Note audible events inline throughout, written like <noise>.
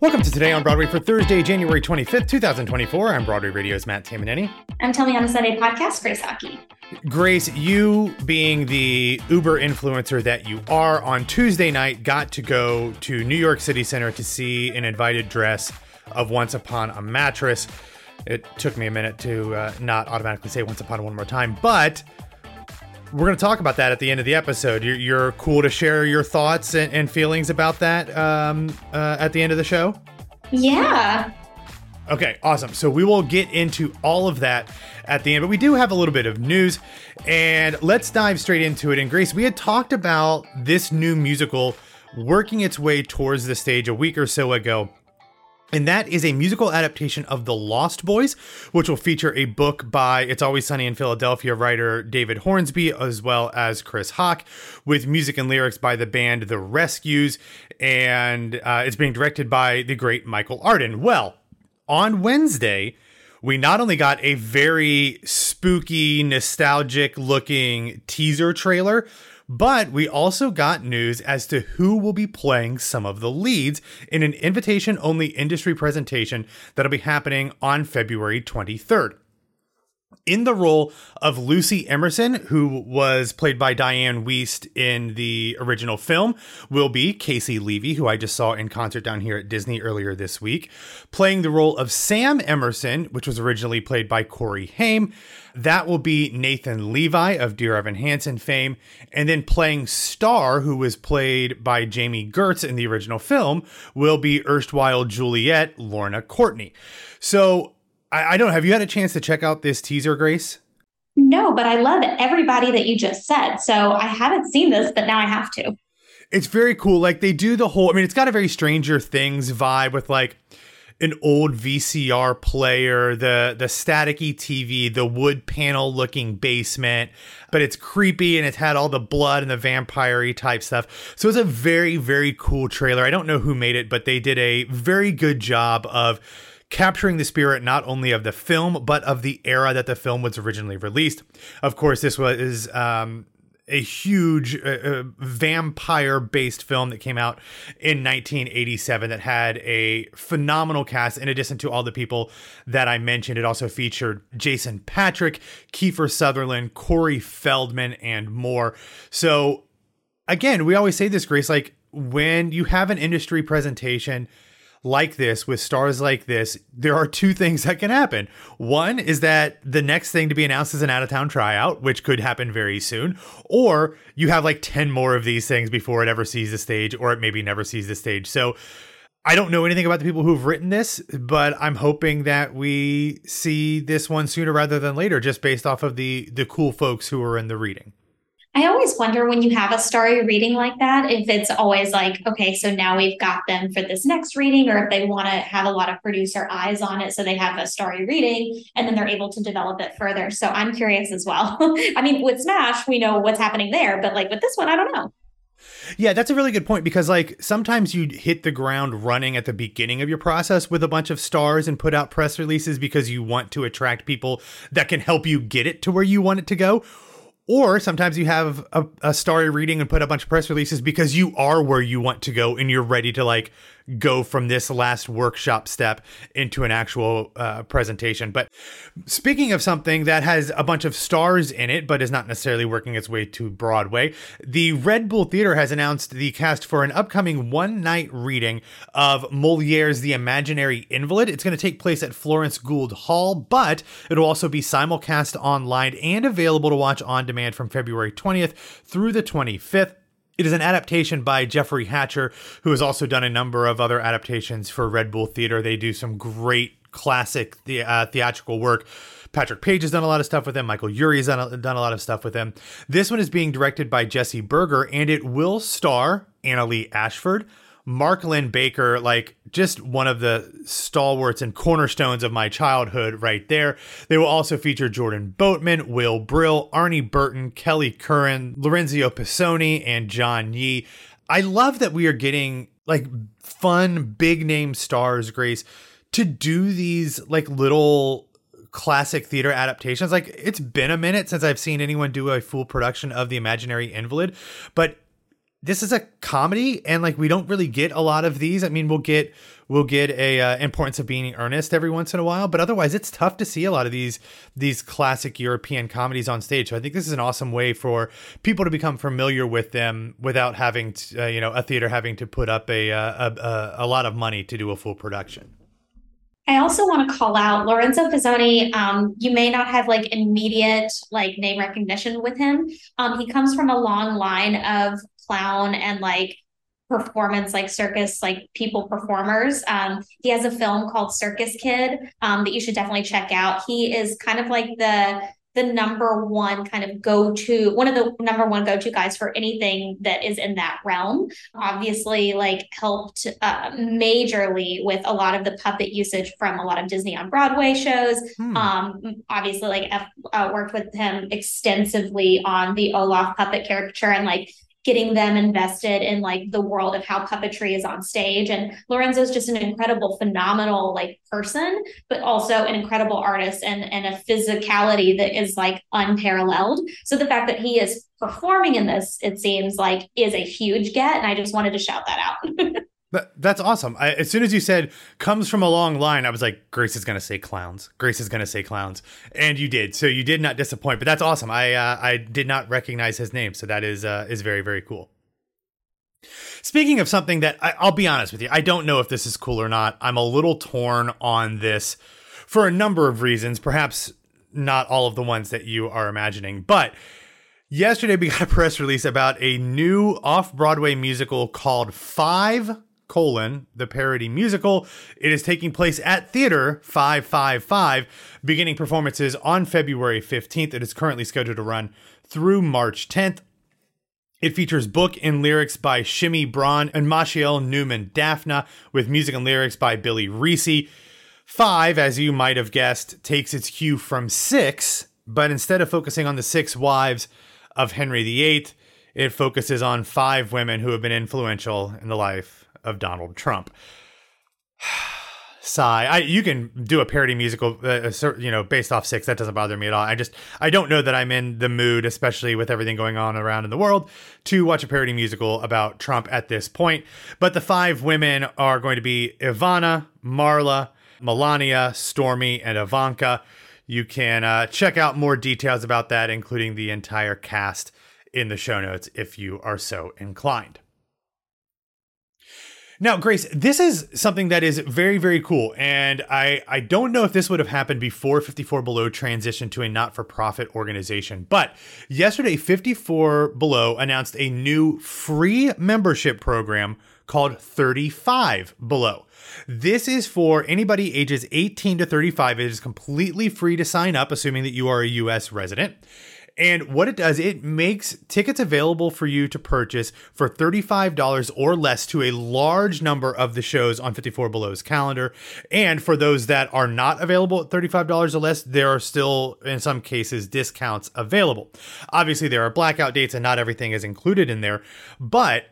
Welcome to Today on Broadway for Thursday, January 25th, 2024. I'm Broadway Radio's Matt Tamanini. I'm Tell Me on a Sunday podcast, Grace Hockey. Grace, you being the Uber influencer that you are, on Tuesday night got to go to New York City Center to see an invited dress of Once Upon a Mattress. It took me a minute to uh, not automatically say Once Upon one more time, but we're going to talk about that at the end of the episode. You're, you're cool to share your thoughts and, and feelings about that um, uh, at the end of the show? Yeah. Okay, awesome. So we will get into all of that at the end, but we do have a little bit of news, and let's dive straight into it. And Grace, we had talked about this new musical working its way towards the stage a week or so ago. And that is a musical adaptation of The Lost Boys, which will feature a book by It's Always Sunny in Philadelphia writer David Hornsby, as well as Chris Hoch, with music and lyrics by the band The Rescues. And uh, it's being directed by the great Michael Arden. Well, on Wednesday, we not only got a very spooky, nostalgic looking teaser trailer but we also got news as to who will be playing some of the leads in an invitation only industry presentation that'll be happening on February 23rd in the role of Lucy Emerson, who was played by Dianne Wiest in the original film, will be Caissie Levy, who I just saw in concert down here at Disney earlier this week. Playing the role of Sam Emerson, which was originally played by Corey Haim, that will be Nathan Levy of Dear Evan Hansen fame. And then playing Star, who was played by Jami Gertz in the original film, will be erstwhile Juliet Lorna Courtney. So I, I don't. Have you had a chance to check out this teaser, Grace? No, but I love everybody that you just said. So I haven't seen this, but now I have to. It's very cool. Like they do the whole. I mean, it's got a very Stranger Things vibe with like an old VCR player, the the staticky TV, the wood panel looking basement, but it's creepy and it's had all the blood and the vampire type stuff. So it's a very very cool trailer. I don't know who made it, but they did a very good job of capturing the spirit not only of the film but of the era that the film was originally released. Of course, this was um, a huge uh, uh, vampire based film that came out in 1987 that had a phenomenal cast in addition to all the people that I mentioned it also featured Jason Patric, Kiefer Sutherland, Corey Feldman and more. So again, we always say this Grace like when you have an industry presentation like this, with stars like this, there are two things that can happen. One is that the next thing to be announced is an out of town tryout, which could happen very soon, or you have like 10 more of these things before it ever sees the stage, or it maybe never sees the stage. So, I don't know anything about the people who've written this, but I'm hoping that we see this one sooner rather than later, just based off of the the cool folks who are in the reading. I always wonder when you have a story reading like that, if it's always like, okay, so now we've got them for this next reading, or if they want to have a lot of producer eyes on it. So they have a story reading and then they're able to develop it further. So I'm curious as well. <laughs> I mean, with Smash, we know what's happening there, but like with this one, I don't know. Yeah, that's a really good point because like sometimes you hit the ground running at the beginning of your process with a bunch of stars and put out press releases because you want to attract people that can help you get it to where you want it to go or sometimes you have a, a story reading and put a bunch of press releases because you are where you want to go and you're ready to like go from this last workshop step into an actual uh, presentation. But speaking of something that has a bunch of stars in it, but is not necessarily working its way to Broadway, the Red Bull Theater has announced the cast for an upcoming one night reading of Moliere's The Imaginary Invalid. It's going to take place at Florence Gould Hall, but it'll also be simulcast online and available to watch on demand from February 20th through the 25th. It is an adaptation by Jeffrey Hatcher, who has also done a number of other adaptations for Red Bull Theater. They do some great classic the, uh, theatrical work. Patrick Page has done a lot of stuff with him. Michael Urie has done a, done a lot of stuff with him. This one is being directed by Jesse Berger, and it will star Annaleigh Ashford, Mark Linn-Baker, like just one of the stalwarts and cornerstones of my childhood right there. They will also feature Jordan Boatman, Will Brill, Arnie Burton, Kelly Curran, Lorenzo Pisoni, and John Yee. I love that we are getting like fun, big name stars, Grace, to do these like little classic theater adaptations. Like it's been a minute since I've seen anyone do a full production of The Imaginary Invalid, but this is a comedy and like we don't really get a lot of these. I mean, we'll get we'll get a uh, importance of being earnest every once in a while, but otherwise it's tough to see a lot of these these classic European comedies on stage. So I think this is an awesome way for people to become familiar with them without having to, uh, you know a theater having to put up a, uh, a, a a lot of money to do a full production. I also want to call out Lorenzo Pisoni. Um, you may not have like immediate like name recognition with him. Um, he comes from a long line of clown and like performance like circus like people performers um he has a film called circus kid um that you should definitely check out he is kind of like the the number one kind of go to one of the number one go to guys for anything that is in that realm. Obviously, like helped uh, majorly with a lot of the puppet usage from a lot of Disney on Broadway shows. Hmm. Um, obviously, like F, uh, worked with him extensively on the Olaf puppet caricature and like getting them invested in like the world of how puppetry is on stage. And lorenzo's just an incredible phenomenal like person but also an incredible artist and and a physicality that is like unparalleled. So the fact that he is performing in this it seems like is a huge get and i just wanted to shout that out <laughs> But that's awesome. I, as soon as you said comes from a long line, I was like, Grace is gonna say clowns. Grace is gonna say clowns, and you did. So you did not disappoint. But that's awesome. I uh, I did not recognize his name, so that is uh, is very very cool. Speaking of something that I, I'll be honest with you, I don't know if this is cool or not. I'm a little torn on this for a number of reasons. Perhaps not all of the ones that you are imagining, but. Yesterday, we got a press release about a new off Broadway musical called Five colon the parody musical. It is taking place at theater 555 beginning performances on february 15th it is currently scheduled to run through march 10th it features book and lyrics by Shimmy Braun and Machiel Newman Daphna, with music and lyrics by Billy Recce. Five, as you might have guessed, takes its cue from six, but instead of focusing on the six wives of Henry VIII, it focuses on five women who have been influential in the life of Donald Trump. <sighs> Sigh. I you can do a parody musical, uh, you know, based off six. That doesn't bother me at all. I just I don't know that I'm in the mood, especially with everything going on around in the world, to watch a parody musical about Trump at this point. But the five women are going to be Ivana, Marla, Melania, Stormy, and Ivanka. You can uh, check out more details about that, including the entire cast, in the show notes if you are so inclined. Now, Grace, this is something that is very, very cool. And I, I don't know if this would have happened before 54 Below transitioned to a not for profit organization. But yesterday, 54 Below announced a new free membership program called 35 Below. This is for anybody ages 18 to 35. It is completely free to sign up, assuming that you are a US resident. And what it does, it makes tickets available for you to purchase for $35 or less to a large number of the shows on 54 Below's calendar. And for those that are not available at $35 or less, there are still, in some cases, discounts available. Obviously, there are blackout dates and not everything is included in there, but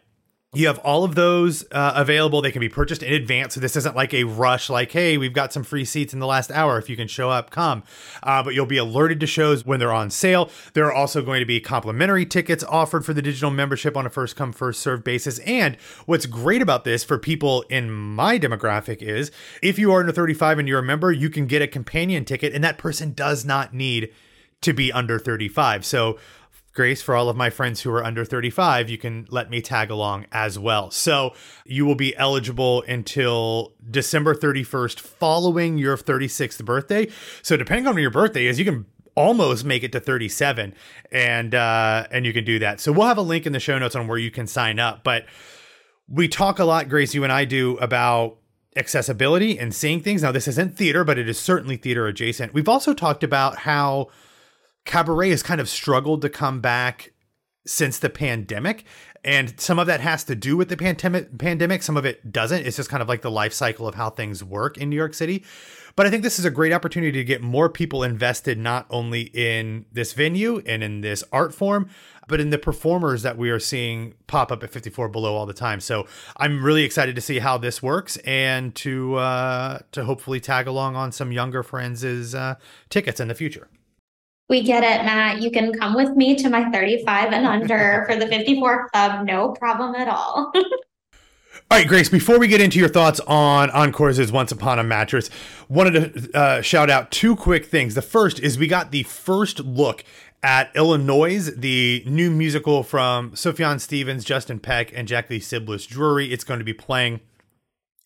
you have all of those uh, available. They can be purchased in advance. So this isn't like a rush, like, hey, we've got some free seats in the last hour. If you can show up, come. Uh, but you'll be alerted to shows when they're on sale. There are also going to be complimentary tickets offered for the digital membership on a first come, first served basis. And what's great about this for people in my demographic is if you are under 35 and you're a member, you can get a companion ticket, and that person does not need to be under 35. So Grace, for all of my friends who are under 35, you can let me tag along as well. So you will be eligible until December 31st following your 36th birthday. So depending on when your birthday is, you can almost make it to 37 and uh and you can do that. So we'll have a link in the show notes on where you can sign up, but we talk a lot Grace you and I do about accessibility and seeing things. Now this isn't theater, but it is certainly theater adjacent. We've also talked about how cabaret has kind of struggled to come back since the pandemic and some of that has to do with the pandemic pandemic some of it doesn't. It's just kind of like the life cycle of how things work in New York City. But I think this is a great opportunity to get more people invested not only in this venue and in this art form but in the performers that we are seeing pop up at 54 below all the time. So I'm really excited to see how this works and to uh to hopefully tag along on some younger friends' uh, tickets in the future We get it, Matt. You can come with me to my 35 and under <laughs> for the 54 club. No problem at all. <laughs> All right, Grace, before we get into your thoughts on Encore's Once Upon a Mattress, wanted to uh, shout out two quick things. The first is we got the first look at Illinois, the new musical from Sufjan Stevens, Justin Peck, and Jackie Sibblies Drury. It's going to be playing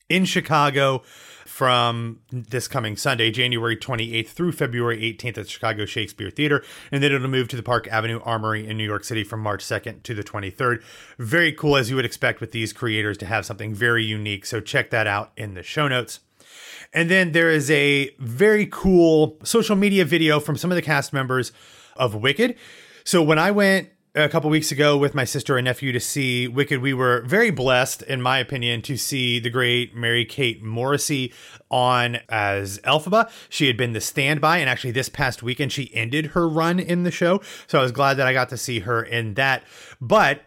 in Chicago from this coming Sunday, January 28th through February 18th at Chicago Shakespeare Theater. And then it'll move to the Park Avenue Armory in New York City from March 2nd to the 23rd. Very cool, as you would expect with these creators to have something very unique. So check that out in the show notes. And then there is a very cool social media video from some of the cast members of Wicked. So when I went a couple weeks ago with my sister and nephew to see Wicked. We were very blessed, in my opinion, to see the great Mary Kate Morrissey on as Elphaba. She had been the standby, and actually this past weekend she ended her run in the show. So I was glad that I got to see her in that. But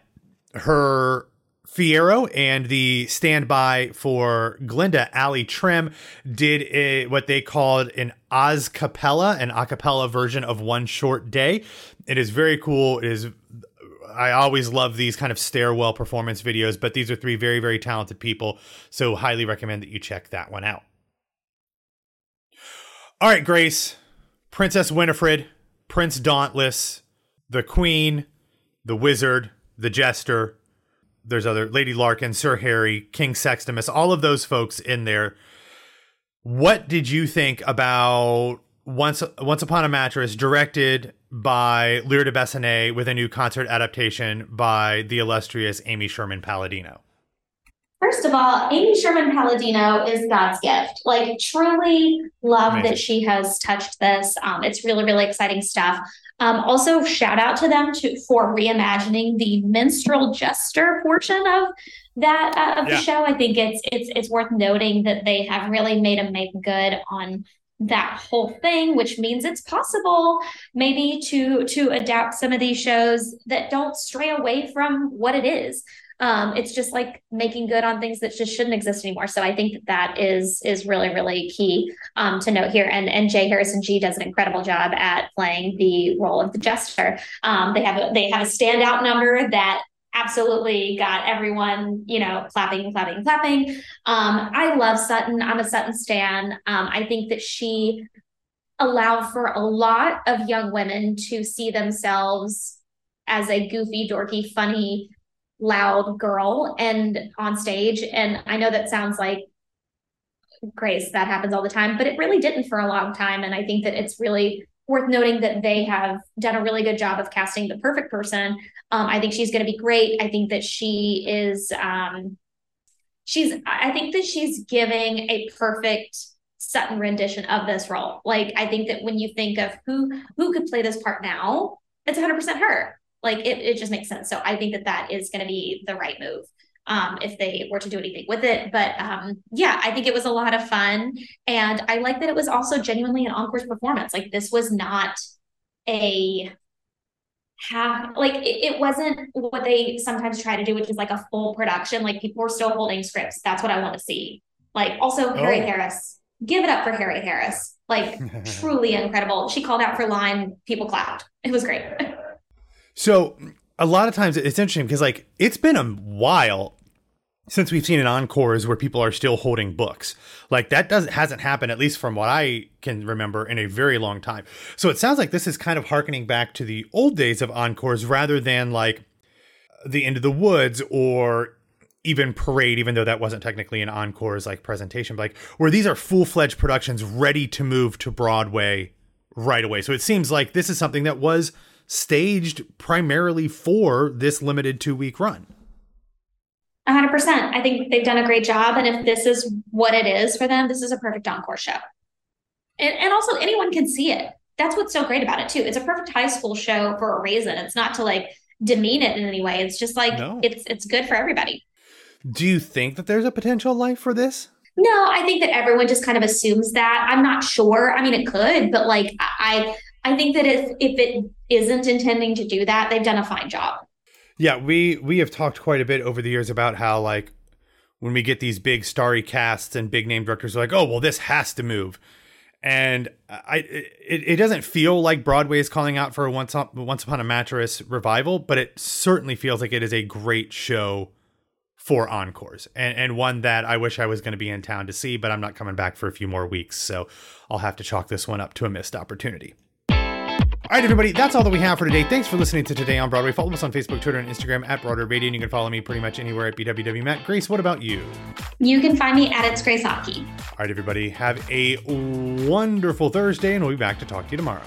her Fiyero and the standby for Glinda, Allie Trimm, did a, what they called an Oz Capella, an a cappella version of One Short Day. It is very cool. It is I always love these kind of stairwell performance videos, but these are three very, very talented people. So, highly recommend that you check that one out. All right, Grace, Princess Winifred, Prince Dauntless, the Queen, the Wizard, the Jester. There's other Lady Larkin, Sir Harry, King Sextimus, all of those folks in there. What did you think about once Once Upon a Mattress, directed by Lear deBessonet with a new concert adaptation by the illustrious Amy Sherman Palladino? First of all, Amy Sherman Palladino is God's gift. Like, truly love Amazing. that she has touched this. Um, it's really, really exciting stuff. Um, also, shout out to them to, for reimagining the minstrel jester portion of that uh, of yeah. the show. I think it's it's it's worth noting that they have really made a make good on that whole thing which means it's possible maybe to to adapt some of these shows that don't stray away from what it is. Um, it's just like making good on things that just shouldn't exist anymore. So i think that that is is really really key um, to note here. And and J Harrison Ghee does an incredible job at playing the role of the jester. Um, they have a they have a standout number that absolutely got everyone, you know, clapping, clapping, clapping. Um, I love Sutton. I'm a Sutton stan. Um, I think that she allowed for a lot of young women to see themselves as a goofy, dorky, funny, loud girl and on stage. And I know that sounds like grace that happens all the time, but it really didn't for a long time. And I think that it's really worth noting that they have done a really good job of casting the perfect person. Um, I think she's going to be great. I think that she is. Um, she's. I think that she's giving a perfect Sutton rendition of this role. Like I think that when you think of who who could play this part now, it's 100 percent her. Like it, it just makes sense. So I think that that is going to be the right move um, if they were to do anything with it. But um, yeah, I think it was a lot of fun. And I like that it was also genuinely an Encore's performance. Like this was not a half, like it, it wasn't what they sometimes try to do, which is like a full production. Like people were still holding scripts. That's what I want to see. Like also oh. Harry Harris, give it up for Harry Harris. Like <laughs> truly incredible. She called out for line, people clapped. It was great. <laughs> so a lot of times it's interesting because like it's been a while since we've seen an encores where people are still holding books. Like that doesn't hasn't happened at least from what i can remember in a very long time. So it sounds like this is kind of harkening back to the old days of encores rather than like the end of the woods or even parade even though that wasn't technically an encore's like presentation. But like where these are full-fledged productions ready to move to broadway right away. So it seems like this is something that was staged primarily for this limited two week run. 100%. I think they've done a great job. And if this is what it is for them, this is a perfect encore show. And, and also, anyone can see it. That's what's so great about it, too. It's a perfect high school show for a reason. It's not to like demean it in any way. It's just like no. it's it's good for everybody. Do you think that there's a potential life for this? No, I think that everyone just kind of assumes that. I'm not sure. I mean, it could, but like I I think that if if it isn't intending to do that, they've done a fine job. Yeah, we we have talked quite a bit over the years about how like when we get these big starry casts and big name directors are like, oh well, this has to move. and I it, it doesn't feel like Broadway is calling out for a once up, once upon a mattress revival, but it certainly feels like it is a great show for encores and, and one that I wish I was going to be in town to see, but I'm not coming back for a few more weeks, so I'll have to chalk this one up to a missed opportunity. All right, everybody, that's all that we have for today. Thanks for listening to Today on Broadway. Follow us on Facebook, Twitter, and Instagram at Broadway Radio, and you can follow me pretty much anywhere at BWW Matt. Grace, what about you? You can find me at It's Grace Hockey. All right, everybody, have a wonderful Thursday, and we'll be back to talk to you tomorrow.